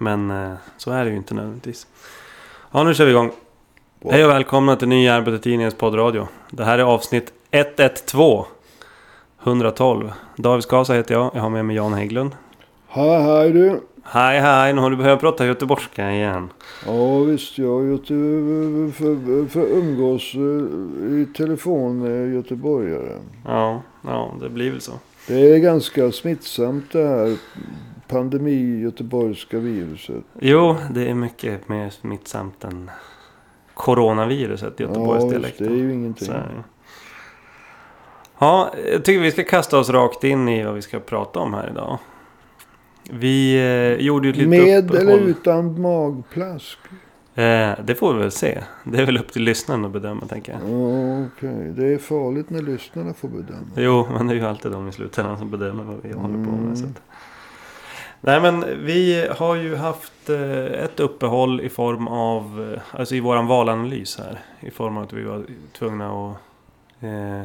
Men eh, så är det ju inte nödvändigtvis. Ja, nu kör vi igång. Hej och välkomna till Nya Arbetartidningens poddradio. Det här är avsnitt 112. 112. David Skasa heter jag. Jag har med mig Jan Hägglund. Hej, hej du. Hej hej, nu har du behövt prata göteborgska igen. Ja visst, jag göte, för, för umgås eh, i telefon med göteborgare. Ja, ja, det blir väl så. Det är ganska smittsamt det här pandemi-göteborgska viruset. Jo, det är mycket mer smittsamt än coronaviruset, Ja, Göteborgsdialekten. visst, det är ju ingenting. Så. Ja, jag tycker vi ska kasta oss rakt in i vad vi ska prata om här idag. Vi eh, gjorde ju ett litet Med uppehåll. eller utan magplask? Eh, det får vi väl se. Det är väl upp till lyssnaren att bedöma tänker jag. Ja, Okej, det är farligt när lyssnarna får bedöma. Jo, men det är ju alltid de i slutändan som bedömer vad vi håller på Mm. med. Så att. Nej, men vi har ju haft eh, ett uppehåll i form av, eh, alltså i våran valanalys här. I form av att vi var tvungna att eh,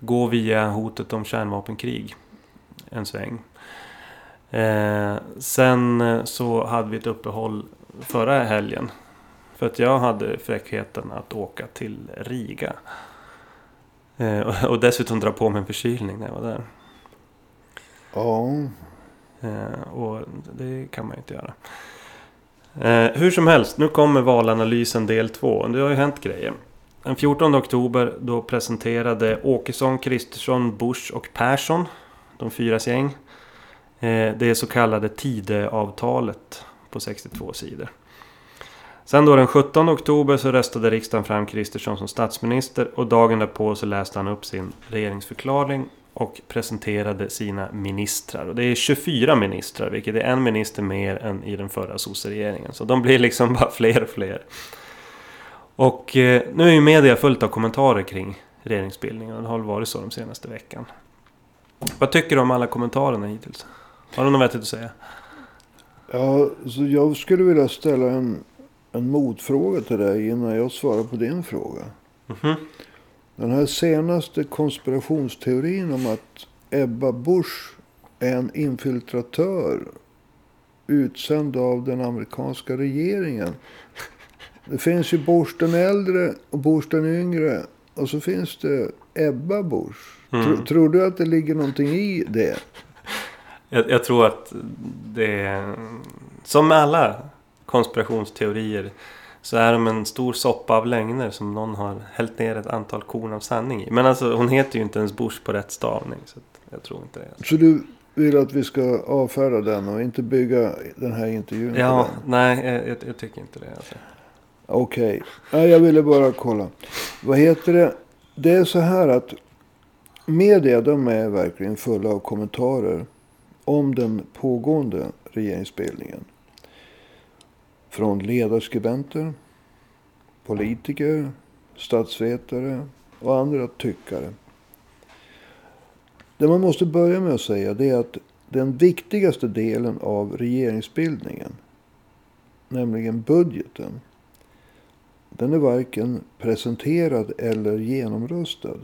gå via hotet om kärnvapenkrig en sväng. Eh, sen eh, så hade vi ett uppehåll förra helgen. För att jag hade fräckheten att åka till Riga. Eh, och- och dessutom dra på mig en förkylning när jag var där. Ja, Eh, och det kan man ju inte göra. Eh, hur som helst, nu kommer valanalysen del 2. Det har ju hänt grejer. Den 14 oktober då presenterade Åkesson, Kristersson, Bush och Persson, de fyras gäng, eh, det så kallade Tidöavtalet på 62 sidor. Sen då den 17 oktober så röstade riksdagen fram Kristersson som statsminister och dagen därpå så läste han upp sin regeringsförklaring och presenterade sina ministrar. Och det är 24 ministrar, vilket är en minister mer än i den förra sosseregeringen. Så de blir liksom bara fler och fler. Och eh, nu är ju media fullt av kommentarer kring regeringsbildningen. Och det har väl varit så de senaste veckan. Vad tycker du om alla kommentarerna hittills? Har du något vettigt att säga? ja så jag skulle vilja ställa en, en motfråga till dig innan jag svarar på din fråga. Mhm. Den här senaste konspirationsteorin om att Ebba Busch är en infiltratör utsänd av den amerikanska regeringen. Det finns ju Bush den äldre och Bush den yngre. Och så finns det Ebba Busch. Mm. Tro, tror du att det ligger någonting i det? Jag, jag tror att det är... Som med alla konspirationsteorier så är de en stor soppa av lögner som någon har hällt ner ett antal korn av sanning i. Men alltså hon heter ju inte ens Bush på rätt stavning. Så jag tror inte det. Så du vill att vi ska avfärda den och inte bygga den här intervjun på Ja, den? nej jag, jag, tycker inte det. Alltså. Okej. Nej, jag ville bara kolla. Vad heter det? Det är så här att media de är verkligen fulla av kommentarer om den pågående regeringsbildningen. Från ledarskribenter, politiker, statsvetare och andra tyckare. Det man måste börja med att säga det är att den viktigaste delen av regeringsbildningen, nämligen budgeten, den är varken presenterad eller genomröstad.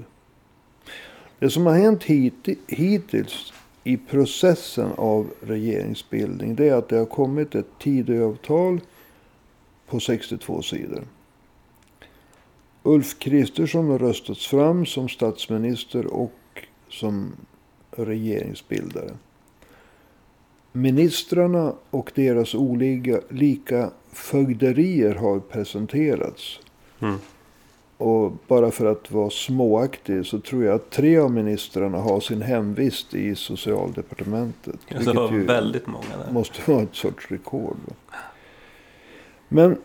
Det som har hänt hittills i processen av regeringsbildning det är att det har kommit ett Tidöavtal på 62 sidor. Ulf Kristersson har röstats fram som statsminister och som regeringsbildare. Ministrarna och deras olika lika fögderier har presenterats. Mm. Och bara för att vara småaktig så tror jag att tre av ministrarna har sin hemvist i socialdepartementet. Det var väldigt många där. måste vara ett sorts rekord. Men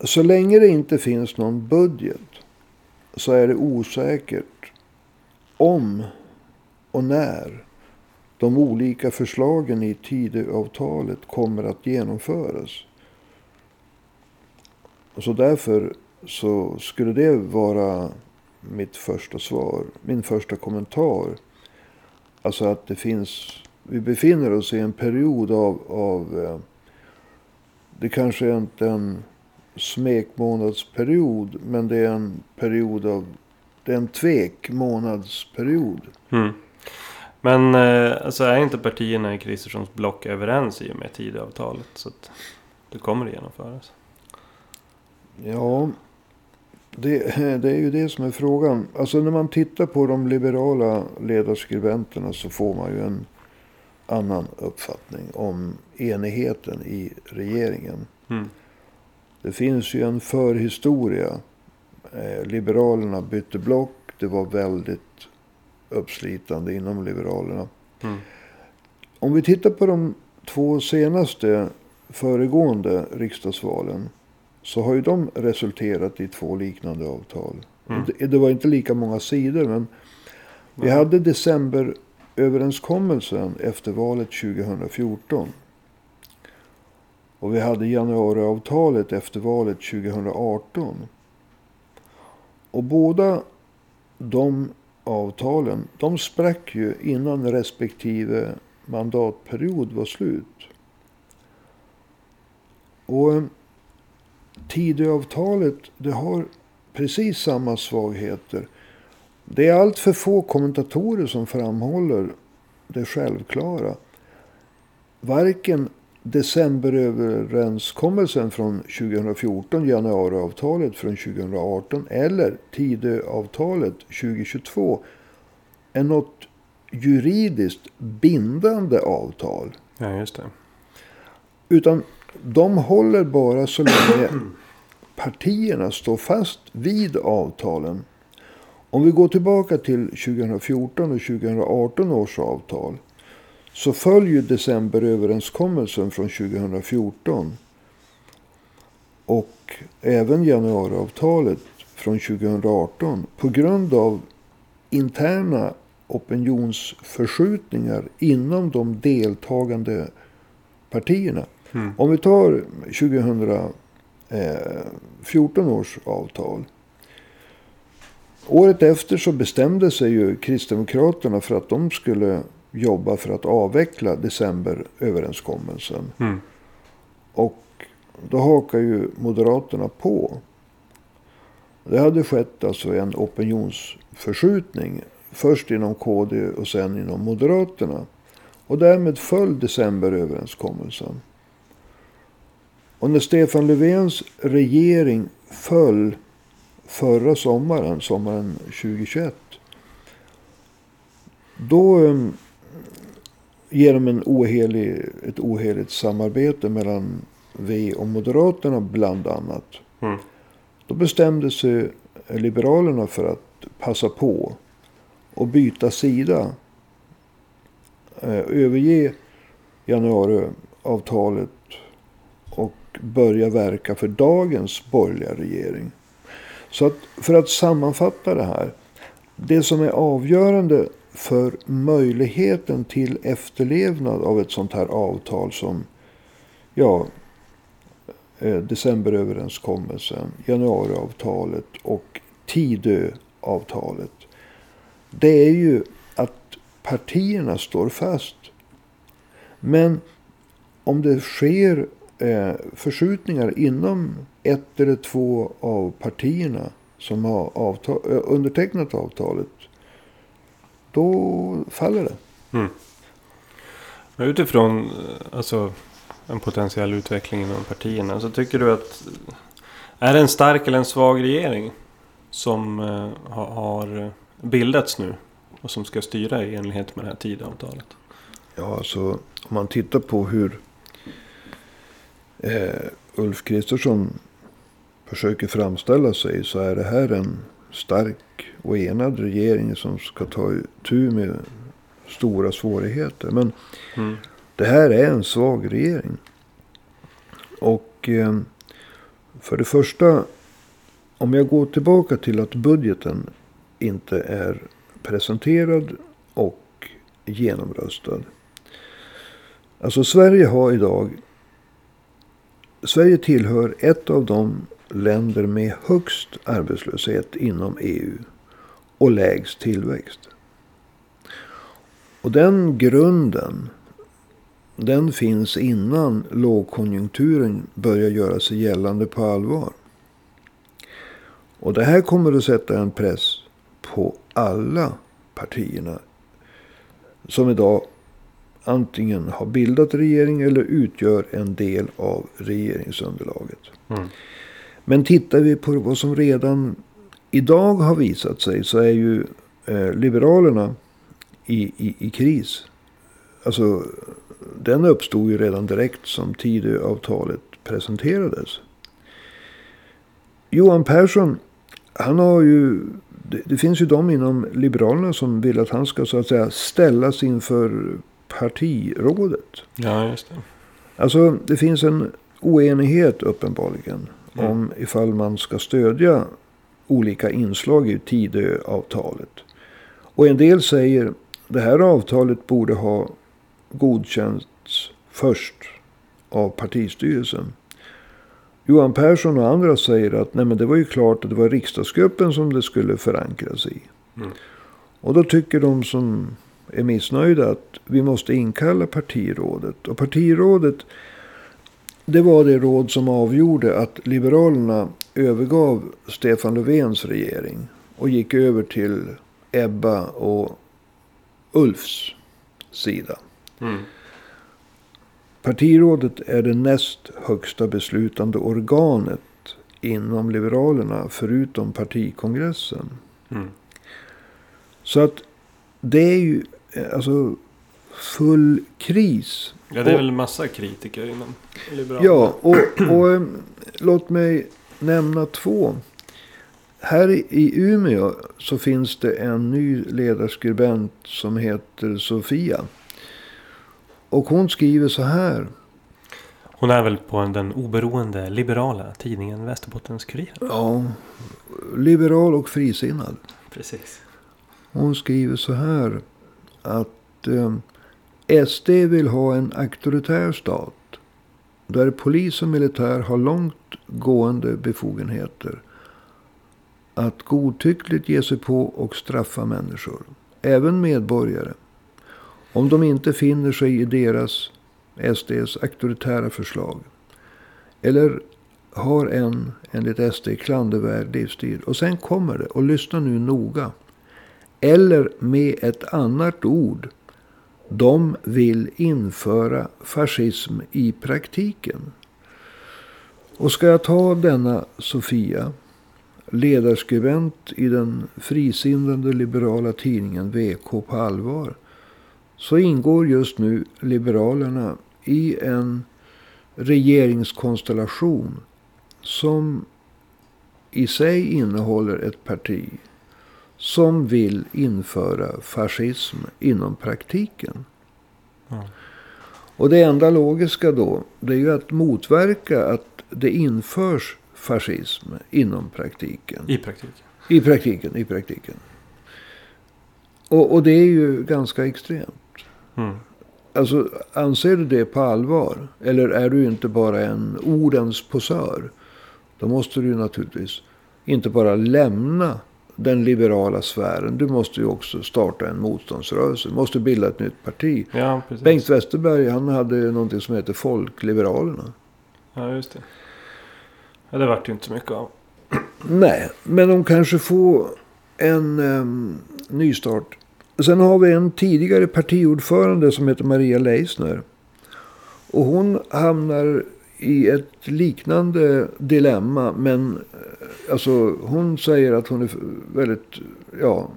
så länge det inte finns någon budget så är det osäkert om och när de olika förslagen i Tidöavtalet kommer att genomföras. Så därför så skulle det vara mitt första svar, min första kommentar. Alltså att det finns, vi befinner oss i en period av, av eh, det kanske är inte en smekmånadsperiod, men det är en period av, det är en tvekmånadsperiod. Mm. Men eh, alltså är inte partierna i Kristerssons block överens i och med Tidöavtalet? Så att det kommer att genomföras. Ja, det, det är ju det som är frågan. Alltså när man tittar på de liberala ledarskribenterna så får man ju en annan uppfattning om enigheten i regeringen. Mm. Det finns ju en förhistoria. Eh, Liberalerna bytte block. Det var väldigt uppslitande inom Liberalerna. Mm. Om vi tittar på de två senaste föregående riksdagsvalen. Så har ju de resulterat i två liknande avtal. Mm. Det, det var inte lika många sidor men vi hade överenskommelsen efter valet 2014. Och vi hade januariavtalet efter valet 2018. Och båda de avtalen, de sprack ju innan respektive mandatperiod var slut. Och eh, Tidöavtalet, det har precis samma svagheter. Det är allt för få kommentatorer som framhåller det självklara. Varken decemberöverenskommelsen från 2014, januariavtalet från 2018 eller Tidöavtalet 2022 är något juridiskt bindande avtal. Ja, just det. Utan de håller bara så länge partierna står fast vid avtalen. Om vi går tillbaka till 2014 och 2018 års avtal. Så följer decemberöverenskommelsen från 2014. Och även januariavtalet från 2018. På grund av interna opinionsförskjutningar inom de deltagande partierna. Mm. Om vi tar 2014 års avtal. Året efter så bestämde sig ju Kristdemokraterna för att de skulle jobba för att avveckla decemberöverenskommelsen. Mm. Och då hakar ju Moderaterna på. Det hade skett alltså en opinionsförskjutning. Först inom KD och sen inom Moderaterna. Och därmed föll decemberöverenskommelsen. Och när Stefan Löfvens regering föll förra sommaren, sommaren 2021. Då um, genom en ohelig, ett oheligt samarbete mellan V och Moderaterna bland annat. Mm. Då bestämde sig Liberalerna för att passa på och byta sida. Eh, överge januariavtalet och börja verka för dagens borgerliga regering. Så att för att sammanfatta det här. Det som är avgörande för möjligheten till efterlevnad av ett sånt här avtal som ja, eh, decemberöverenskommelsen, januariavtalet och Tidöavtalet. Det är ju att partierna står fast. Men om det sker förskjutningar inom ett eller två av partierna som har avtal, eh, undertecknat avtalet. Då faller det. Mm. Utifrån eh, alltså, en potentiell utveckling inom partierna så tycker du att är det en stark eller en svag regering som eh, har, bildats nu och som ska styra i enlighet med det här Tidöavtalet? Ja, alltså om man tittar på hur eh, Ulf Kristersson försöker framställa sig så är det här en stark och enad regering som ska ta tur med stora svårigheter. Men Mm. det här är en svag regering. Och eh, för det första, om jag går tillbaka till att budgeten inte är presenterad och genomröstad. Alltså Sverige har idag Sverige tillhör ett av de länder med högst arbetslöshet inom EU och lägst tillväxt. Och den grunden, den finns innan lågkonjunkturen börjar göra sig gällande på allvar. Och det här kommer att sätta en press på alla partierna Som idag antingen har bildat regering eller utgör en del av regeringsunderlaget. Mm. Men tittar vi på vad som redan idag har visat sig så är ju eh, Liberalerna i, i, i kris. Alltså den uppstod ju redan direkt som Tidöavtalet presenterades. Johan Persson, han har ju... Det, det, finns ju de inom Liberalerna som vill att han ska så att säga ställas inför partirådet. Ja, just det. Alltså det finns en oenighet uppenbarligen. Mm. Om ifall man ska stödja olika inslag i Tidöavtalet. Och en del säger det här avtalet borde ha godkänts först av partistyrelsen. Johan Persson och andra säger att nej men det var ju klart att det var riksdagsgruppen som det skulle förankras i. Mm. Och då tycker de som är missnöjda att vi måste inkalla partirådet. Och partirådet det var det råd som avgjorde att Liberalerna övergav Stefan Löfvens regering. Och gick över till Ebba och Ulfs sida. Mm. Partirådet är det näst högsta beslutande organet inom Liberalerna förutom partikongressen. Mm. Så att det är ju alltså full kris. Ja, det är och, väl massa kritiker inom Liberalerna. Ja, och, och eh, låt mig nämna två. Här i Umeå så finns det en ny ledarskribent som heter Sofia. Och hon skriver så här. Hon är väl på den oberoende liberala tidningen Västerbottens-Kuriren? Ja, liberal och frisinnad. Precis. Hon skriver så här. Att eh, SD vill ha en auktoritär stat. Där polis och militär har långt gående befogenheter. Att godtyckligt ge sig på och straffa människor. Även medborgare. Om de inte finner sig i deras, SDs, auktoritära förslag. Eller har en, enligt SD, klandervärd livsstil. Och sen kommer det, och lyssna nu noga. Eller med ett annat ord. De vill införa fascism i praktiken. Och ska jag ta denna Sofia, ledarskribent i den frisinnande liberala tidningen VK på allvar så ingår just nu Liberalerna i en regeringskonstellation som i sig innehåller ett parti som vill införa fascism inom praktiken. Mm. Och det enda logiska då, det är ju att motverka att det införs fascism inom praktiken. I praktiken? I praktiken, i praktiken. Och, och det är ju ganska extremt. Mm. Alltså, anser du det på allvar? Eller är du inte bara en ordens posör? Då måste du naturligtvis inte bara lämna den liberala sfären. Du måste ju också starta en motståndsrörelse. Du måste bilda ett nytt parti. Ja, Bengt Westerberg han hade någonting som heter Folkliberalerna. Ja, just det. Ja, det vart ju inte så mycket av. Nej, men de kanske får en um, nystart Sen har vi en tidigare partiordförande som heter Maria Leisner. Och hon hamnar i ett liknande dilemma. Men eh, alltså, hon säger att hon är väldigt ja,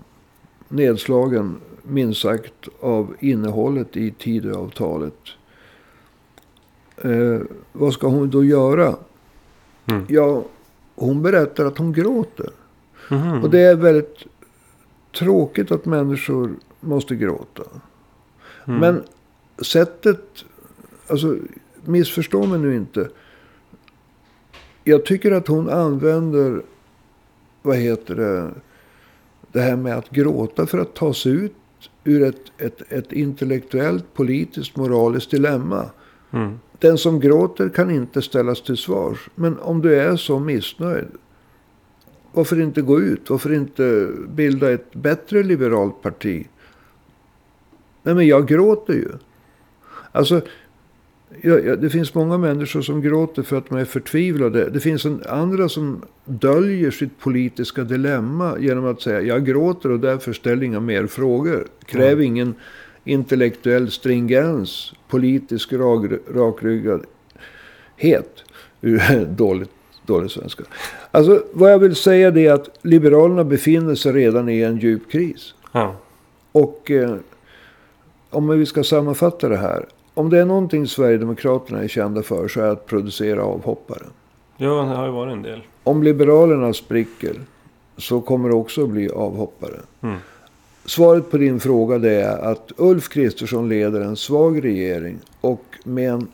nedslagen, minst sagt, av innehållet i Tidöavtalet. Eh, vad ska hon då göra? Mm. Ja, hon berättar att hon gråter. Mm. Och det är väldigt tråkigt att människor måste gråta. Mm. Men sättet, alltså missförstå mig nu inte. Jag tycker att hon använder, vad heter det, det här med att gråta för att ta sig ut ur ett, ett, ett intellektuellt, politiskt, moraliskt dilemma. Mm. Den som gråter kan inte ställas till svars. Men om du är så missnöjd. Varför inte gå ut? Varför inte bilda ett bättre liberalt parti? Nej men jag gråter ju. Alltså, ja, ja, det finns många människor som gråter för att de är förtvivlade. Det finns en, andra som döljer sitt politiska dilemma genom att säga jag gråter och därför ställer inga mer frågor. Kräv mm. ingen, intellektuell stringens, politisk rak, rakryggadhet. dåligt, dålig svenska. Alltså vad jag vill säga är att Liberalerna befinner sig redan i en djup kris. Ja. Och eh, om vi ska sammanfatta det här. Om det är någonting Sverigedemokraterna är kända för så är det att producera avhoppare. ja, det har ju varit en del. Om Liberalerna spricker så kommer det också att bli avhoppare. Mm. Svaret på din fråga det är att Ulf Kristersson leder en svag regering och med en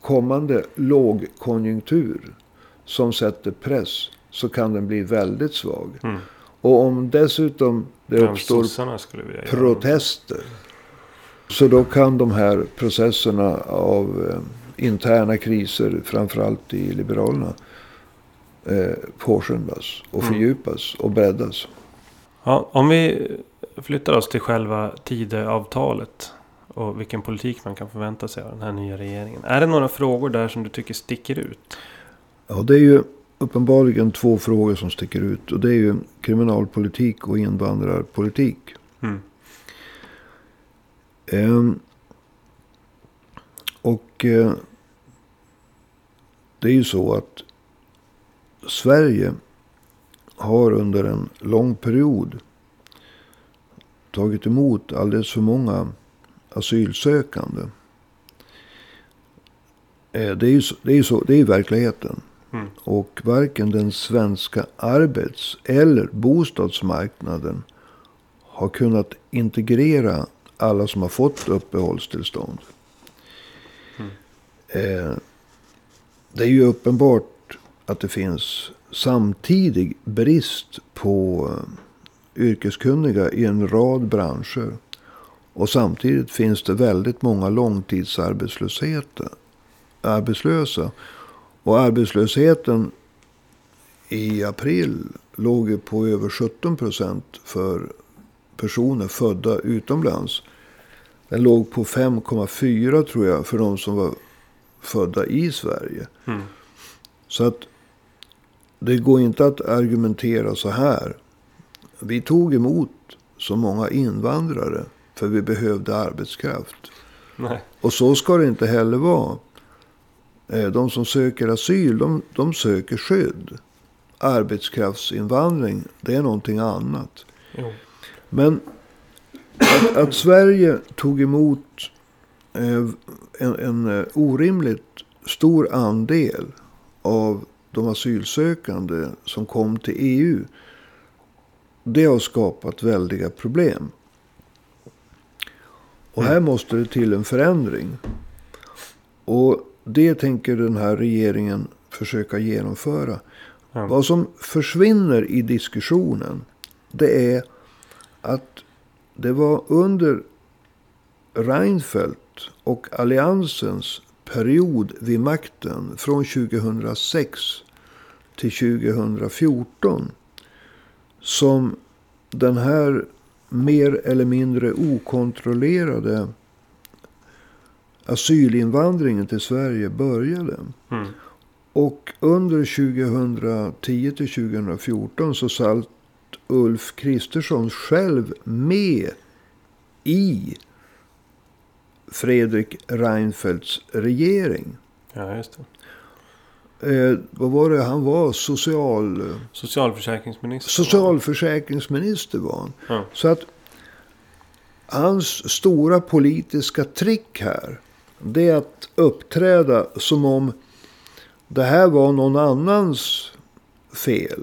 kommande lågkonjunktur som sätter press så kan den bli väldigt svag. Mm. Och om dessutom det uppstår protester. Så då kan de här processerna av eh, interna kriser, framförallt i Liberalerna, eh, påskyndas och Mm. fördjupas och breddas. Ja, om vi flyttar oss till själva Tidöavtalet. Och vilken politik man kan förvänta sig av den här nya regeringen. Är det några frågor där som du tycker sticker ut? Ja, det är ju uppenbarligen två frågor som sticker ut. Och det är ju kriminalpolitik och invandrarpolitik. Ehm, och eh, det är ju så att Sverige har under en lång period tagit emot alldeles för många asylsökande. Eh, Det är ju så, det är så, det är verkligheten. Mm. Och varken den svenska arbets eller bostadsmarknaden har kunnat integrera alla som har fått uppehållstillstånd. Mm. Eh, det är ju uppenbart att det finns samtidig brist på eh, yrkeskunniga i en rad branscher. Och samtidigt finns det väldigt många långtidsarbetslösheter, arbetslösa. Och arbetslösheten i april låg ju på över 17 procent för personer födda utomlands. Den låg på 5,4 tror jag för de som var födda i Sverige. Mm. Så att det går inte att argumentera så här. Vi tog emot så många invandrare för vi behövde arbetskraft. Nej. Och så ska det inte heller vara. Eh, De som söker asyl, de, de söker skydd. Arbetskraftsinvandring, det är någonting annat. Jo. Men att, att Sverige tog emot eh, en, en eh, orimligt stor andel av de asylsökande som kom till EU. Det har skapat väldiga problem. Och här måste det till en förändring. Och det tänker den här regeringen försöka genomföra. Ja. Vad som försvinner i diskussionen. Det är att det var under Reinfeldt och alliansens period vid makten från 2006 till 2014 som den här mer eller mindre okontrollerade asylinvandringen till Sverige började. Mm. Och under 2010 till 2014 så satt Ulf Kristersson själv med i Fredrik Reinfeldts regering. Ja, just det. Eh, vad var det? Han var social, Socialförsäkringsminister. socialförsäkringsminister var han. Ja. Så att hans stora politiska trick här. Det är att uppträda som om det här var någon annans fel.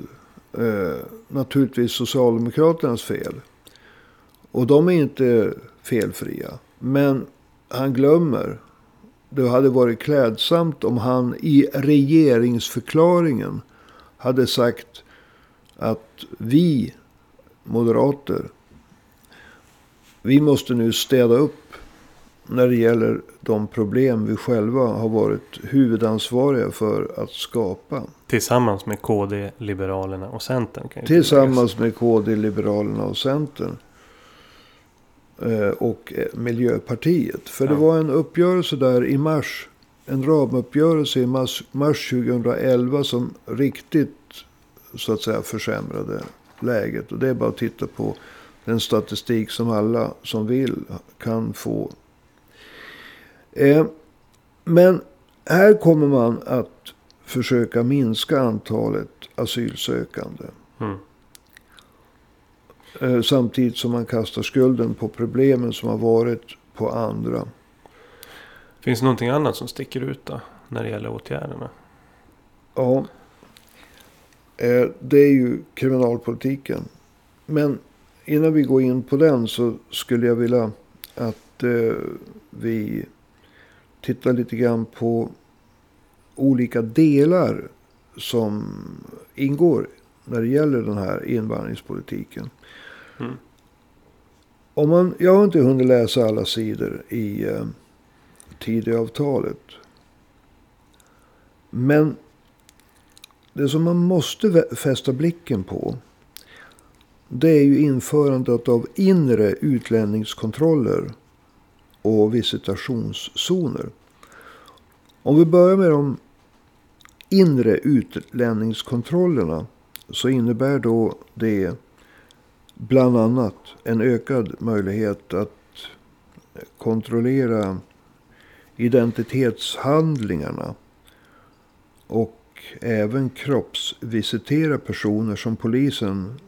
Eh, naturligtvis Socialdemokraternas fel. Och de är inte felfria. Men han glömmer. Det hade varit klädsamt om han i regeringsförklaringen hade sagt att vi moderater, vi måste nu städa upp när det gäller de problem vi själva har varit huvudansvariga för att skapa. Tillsammans med KD, Liberalerna och Centern. Tillsammans med KD, Liberalerna och Centern. Eh, Och eh, Miljöpartiet. För det Ja. var en uppgörelse där i mars. En ramuppgörelse i mars, mars 2011 som riktigt så att säga försämrade läget. Och det är bara att titta på Den statistik som alla som vill kan få. Eh, men här kommer man att försöka minska antalet asylsökande. Mm. Eh, samtidigt som man kastar skulden på problemen som har varit på andra. Finns det någonting annat som sticker ut då? När det gäller åtgärderna? Ja. Eh, det är ju kriminalpolitiken. Men innan vi går in på den så skulle jag vilja att eh, vi tittar lite grann på olika delar som ingår när det gäller den här invandringspolitiken. Mm. Om man, jag har inte hunnit läsa alla sidor i eh, Tidöavtalet. Men det som man måste fästa blicken på. Det är ju införandet av inre utlänningskontroller och visitationszoner. Om vi börjar med de inre utlänningskontrollerna. Så innebär då det bland annat en ökad möjlighet att kontrollera identitetshandlingarna. Och även kroppsvisitera personer som polisen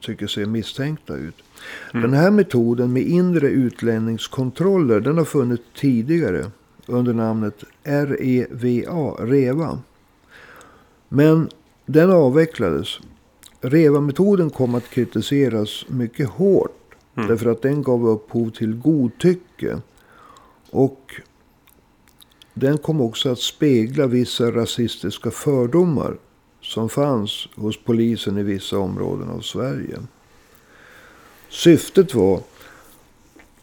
tycker ser misstänkta ut. Mm. Den här metoden med inre utlänningskontroller den har funnits tidigare under namnet REVA, REVA. Men den avvecklades. REVA-metoden kom att kritiseras mycket hårt. Mm. Därför att den gav upphov till godtycke. Och den kom också att spegla vissa rasistiska fördomar som fanns hos polisen i vissa områden av Sverige. Syftet var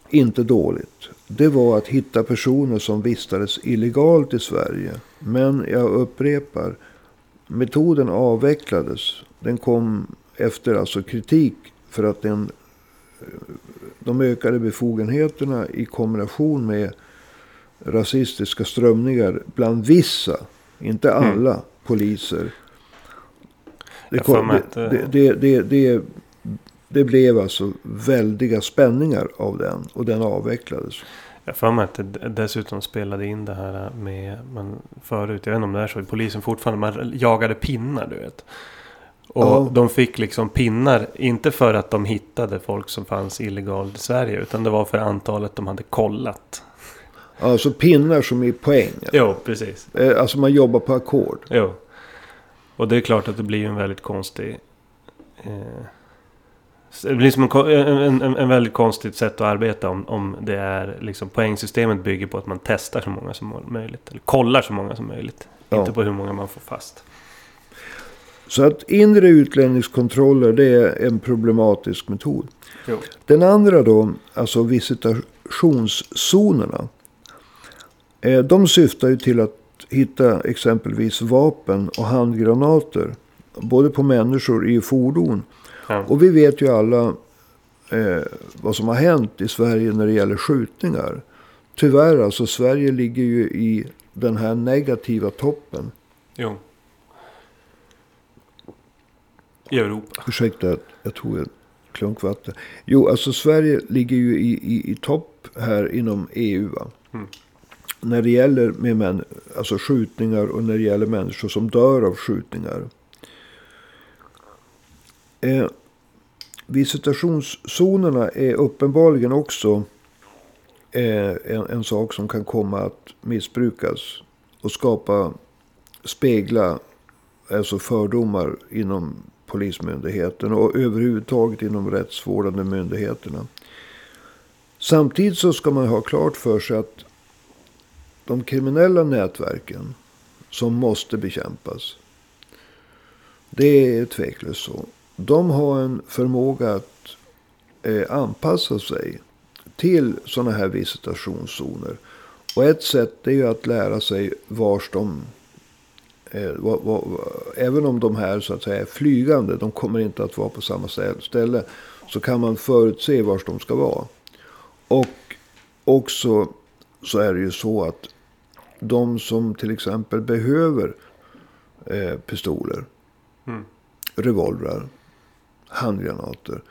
inte dåligt. Det var att hitta personer som vistades illegalt i Sverige. Men jag upprepar, metoden avvecklades. Den kom efter alltså kritik för att den, de ökade befogenheterna i kombination med rasistiska strömningar bland vissa, inte mm. alla, mm. poliser. Det, kom, det, det, det, det, blev alltså väldiga spänningar av den och den avvecklades. Jag för mig att det dessutom spelade in det här med man förut. Jag vet inte om det är så. Polisen fortfarande. Man jagade pinnar du vet. Och ja. de fick liksom pinnar. Inte för att de hittade folk som fanns illegalt i Sverige. Utan det var för antalet de hade kollat. Alltså pinnar som i poäng? Jo, precis. Eh, alltså man jobbar på ackord? Jo. Och det är klart att det blir en väldigt konstig... Eh, det blir som en, en, en, en, väldigt konstigt sätt att arbeta om, om det är liksom poängsystemet bygger på att man testar så många som möjligt. Eller kollar så många som möjligt. Ja. Inte på hur många man får fast. Så att inre utlänningskontroller det är en problematisk metod. Jo. Den andra då, alltså visitationszonerna. Eh, de syftar ju till att hitta exempelvis vapen och handgranater. Både på människor i fordon. Ja. Och vi vet ju alla eh, vad som har hänt i Sverige när det gäller skjutningar. Tyvärr alltså, Sverige ligger ju i den här negativa toppen. Jo. I Europa. Ursäkta, jag tog en klunk vatten. Jo, alltså Sverige ligger ju i, i, i topp här inom EU. Mm när det gäller med män, alltså skjutningar och när det gäller människor som dör av skjutningar. Eh, visitationszonerna är uppenbarligen också eh, en, en, sak som kan komma att missbrukas. Och skapa, spegla alltså fördomar inom Polismyndigheten och överhuvudtaget inom rättsvårdande myndigheterna. Samtidigt så ska man ha klart för sig att de kriminella nätverken som måste bekämpas. Det är tveklöst så. De har en förmåga att eh, anpassa sig till sådana här visitationszoner. Och ett sätt är ju att lära sig vars de... Eh, var, var, även om de här så att säga är flygande, de kommer inte att vara på samma ställe. Så kan man förutse vars de ska vara. Och också så är det ju så att de som till exempel behöver eh, pistoler, mm. revolvrar, handgranater.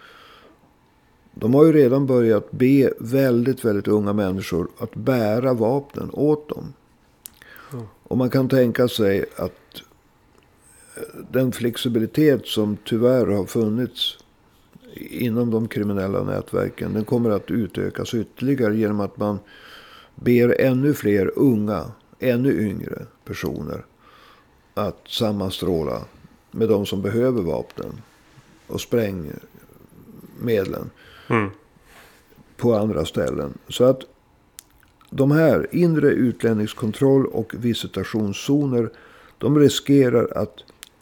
De har ju redan börjat be väldigt, väldigt unga människor att bära vapnen åt dem. Mm. Och man kan tänka sig att eh, den flexibilitet som tyvärr har funnits inom de kriminella nätverken. Den kommer att utökas ytterligare genom att man ber ännu fler unga, ännu yngre personer att sammanstråla med de som behöver vapnen och sprängmedlen Mm. på andra ställen. Så att de här inre utlänningskontroll och visitationszoner de riskerar att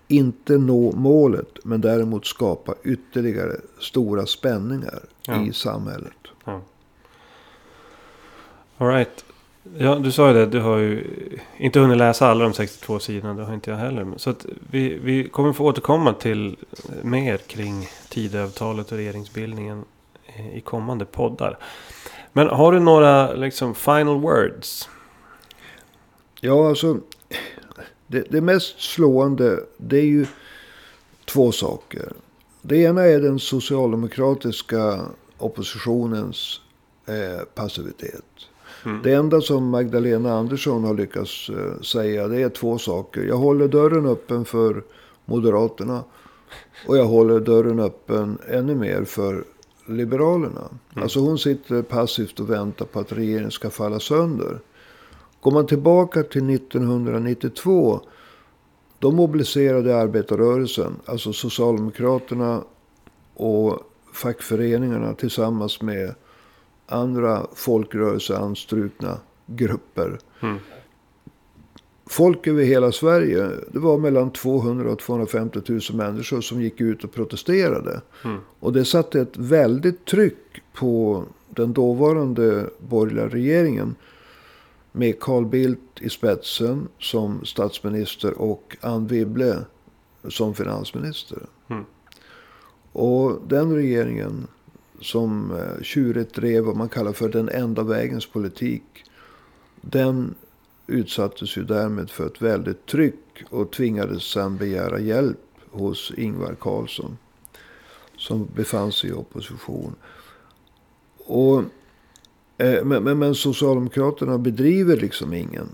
inte nå målet men däremot skapa ytterligare stora spänningar Ja. i samhället. All right. Ja, du sa ju det. Du har ju inte hunnit läsa alla de 62 sidorna. Det har inte jag heller. Så att vi, vi kommer få återkomma till mer kring Tidöavtalet och regeringsbildningen i kommande poddar. Men har du några liksom final words? Ja, alltså. Det, det mest slående det är ju två saker. Det ena är den socialdemokratiska oppositionens eh, passivitet. Mm. Det enda som Magdalena Andersson har lyckats eh, säga det är två saker. Jag håller dörren öppen för Moderaterna. Och jag håller dörren öppen ännu mer för Liberalerna. Alltså hon sitter passivt och väntar på att regeringen ska falla sönder. Går man tillbaka till 1992. Då mobiliserade arbetarrörelsen, alltså Socialdemokraterna och fackföreningarna tillsammans med andra folkrörelseanstrukna grupper. Mm. Folk över hela Sverige. Det var mellan 200 och 250 000 människor som gick ut och protesterade. Mm. Och det satte ett väldigt tryck på den dåvarande borgerliga regeringen. Med Carl Bildt i spetsen som statsminister och Anne Wibble som finansminister. Mm. Och den regeringen som eh, tjurigt drev vad man kallar för den enda vägens politik. Den utsattes ju därmed för ett väldigt tryck och tvingades sedan begära hjälp hos Ingvar Carlsson. Som befann sig i opposition. Och, eh, men, men, men Socialdemokraterna bedriver liksom ingen,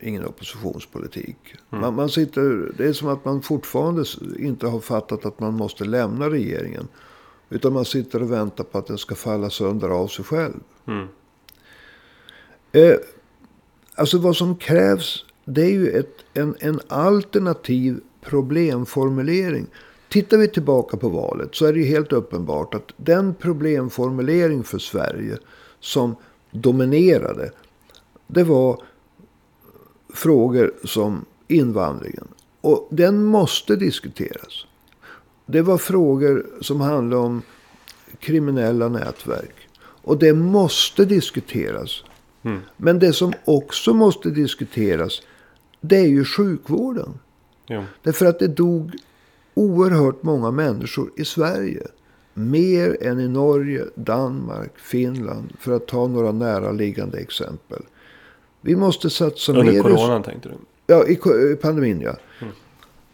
ingen oppositionspolitik. Mm. Man, man sitter, det är som att man fortfarande inte har fattat att man måste lämna regeringen. Utan man sitter och väntar på att den ska falla sönder av sig själv. Mm. Eh, alltså vad som krävs det är ju ett, en, en alternativ problemformulering. Tittar vi tillbaka på valet så är det ju helt uppenbart att den problemformulering för Sverige som dominerade. Det var frågor som invandringen. Och den måste diskuteras. Det var frågor som handlade om kriminella nätverk. Och det måste diskuteras. Mm. Men det som också måste diskuteras. Det är ju sjukvården. Jo. Därför att det dog oerhört många människor i Sverige. Mer än i Norge, Danmark, Finland. För att ta några näraliggande exempel. Vi måste satsa Under mer... coronan tänkte du? Ja, i pandemin ja.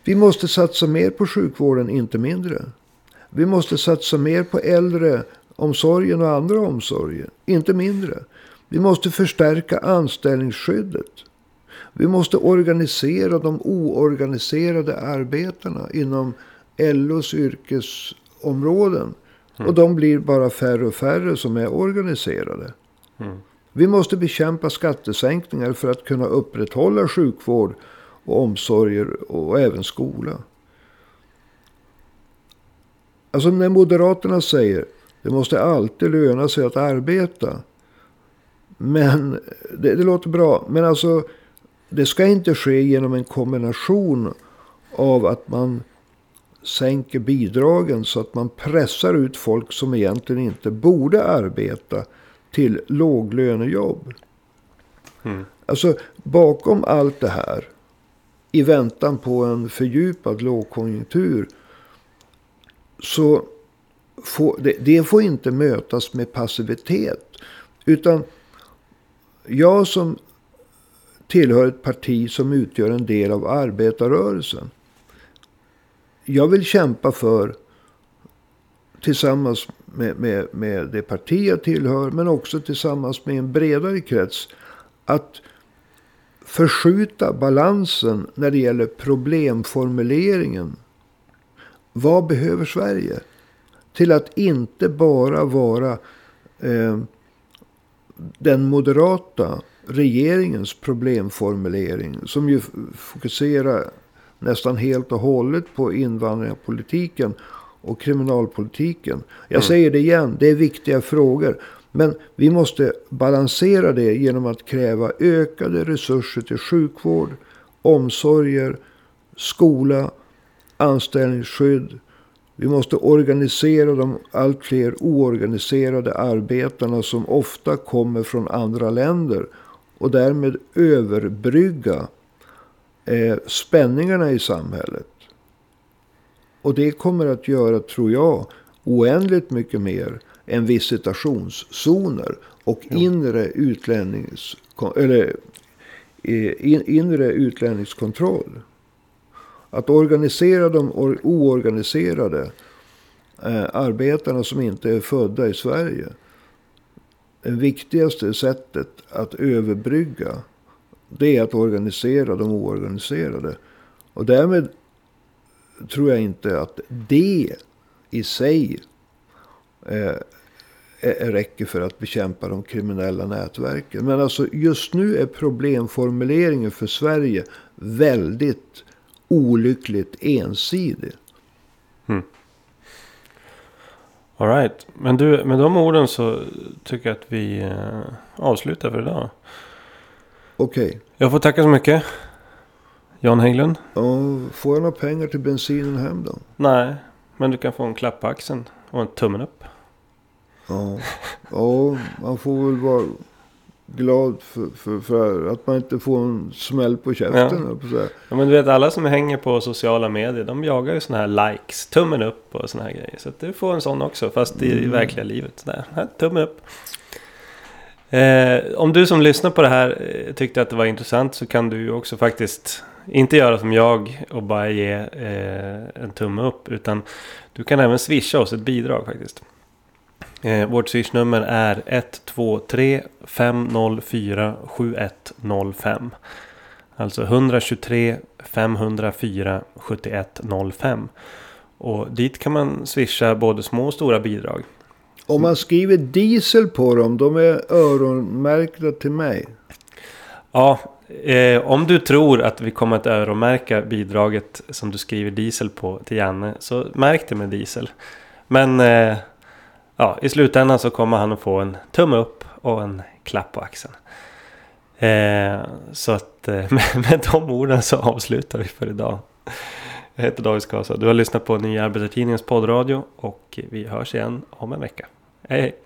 Mm. Vi måste satsa mer på sjukvården, inte mindre. Vi måste satsa mer på äldre omsorgen och andra omsorger, inte mindre. Vi måste förstärka anställningsskyddet. Vi måste organisera de oorganiserade arbetarna inom LOs yrkesområden. Och de blir bara färre och färre som är organiserade. Mm. Vi måste bekämpa skattesänkningar för att kunna upprätthålla sjukvård och omsorger och även skola. Alltså när Moderaterna säger det måste alltid löna sig att arbeta. Men det, det låter bra. Men alltså det ska inte ske genom en kombination av att man sänker bidragen så att man pressar ut folk som egentligen inte borde arbeta till låglönejobb. Mm. Alltså bakom allt det här i väntan på en fördjupad lågkonjunktur så får det, det får inte mötas med passivitet. Utan jag som tillhör ett parti som utgör en del av arbetarrörelsen. Jag vill kämpa för tillsammans med, med, med det parti jag tillhör. Men också tillsammans med en bredare krets. Att förskjuta balansen när det gäller problemformuleringen. Vad behöver Sverige? Till att inte bara vara eh, den moderata regeringens problemformulering. Som ju fokuserar nästan helt och hållet på invandringspolitiken och kriminalpolitiken. Jag mm. säger det igen, det är viktiga frågor. Men vi måste balansera det genom att kräva ökade resurser till sjukvård, omsorger, skola, anställningsskydd. Vi måste organisera de allt fler oorganiserade arbetarna som ofta kommer från andra länder. Och därmed överbrygga eh, spänningarna i samhället. Och det kommer att göra, tror jag, oändligt mycket mer än visitationszoner och inre, utlännings, eller, eh, inre utlänningskontroll. Att organisera de oorganiserade eh, arbetarna som inte är födda i Sverige. Det viktigaste sättet att överbrygga det är att organisera de oorganiserade. Och därmed tror jag inte att det i sig räcker för att bekämpa de kriminella nätverken. Men alltså just nu är problemformuleringen för Sverige väldigt olyckligt ensidig. Mm. Alright, men du, med de orden så tycker jag att vi eh, avslutar för idag. Okej. Okay. Jag får tacka så mycket. Jan Hägglund. Ja, får jag några pengar till bensinen hem då? Nej, men du kan få en klapp på axeln och en tummen upp. Ja, ja man får väl vara glad för, för, för, att man inte får en smäll på käften. Ja. ja. men du vet alla som hänger på sociala medier. De jagar ju sådana här likes. Tummen upp och sådana här grejer. Så att du får en sån också. Fast i mm. verkliga livet. Där. Här, tummen upp. Eh, om du som lyssnar på det här eh, tyckte att det var intressant. Så kan du ju också faktiskt inte göra som jag och bara ge eh, en tumme upp. Utan du kan även swisha oss ett bidrag faktiskt. Eh, vårt swishnummer är 123 504 7105. Alltså 123 504 7105. Och dit kan man swisha både små och stora bidrag. Om man skriver diesel på dem, de är öronmärkta till mig. Ja, eh, om du tror att vi kommer att öronmärka bidraget som du skriver diesel på till Janne. Så märk det med diesel. Men eh, ja, i slutändan så kommer han att få en tumme upp och en klapp på axeln. Eh, så att eh, med, med de orden så avslutar vi för idag. Jag heter David Skasa. Du har lyssnat på Nya Arbetartidningens poddradio och vi hörs igen om en vecka. Hej hej!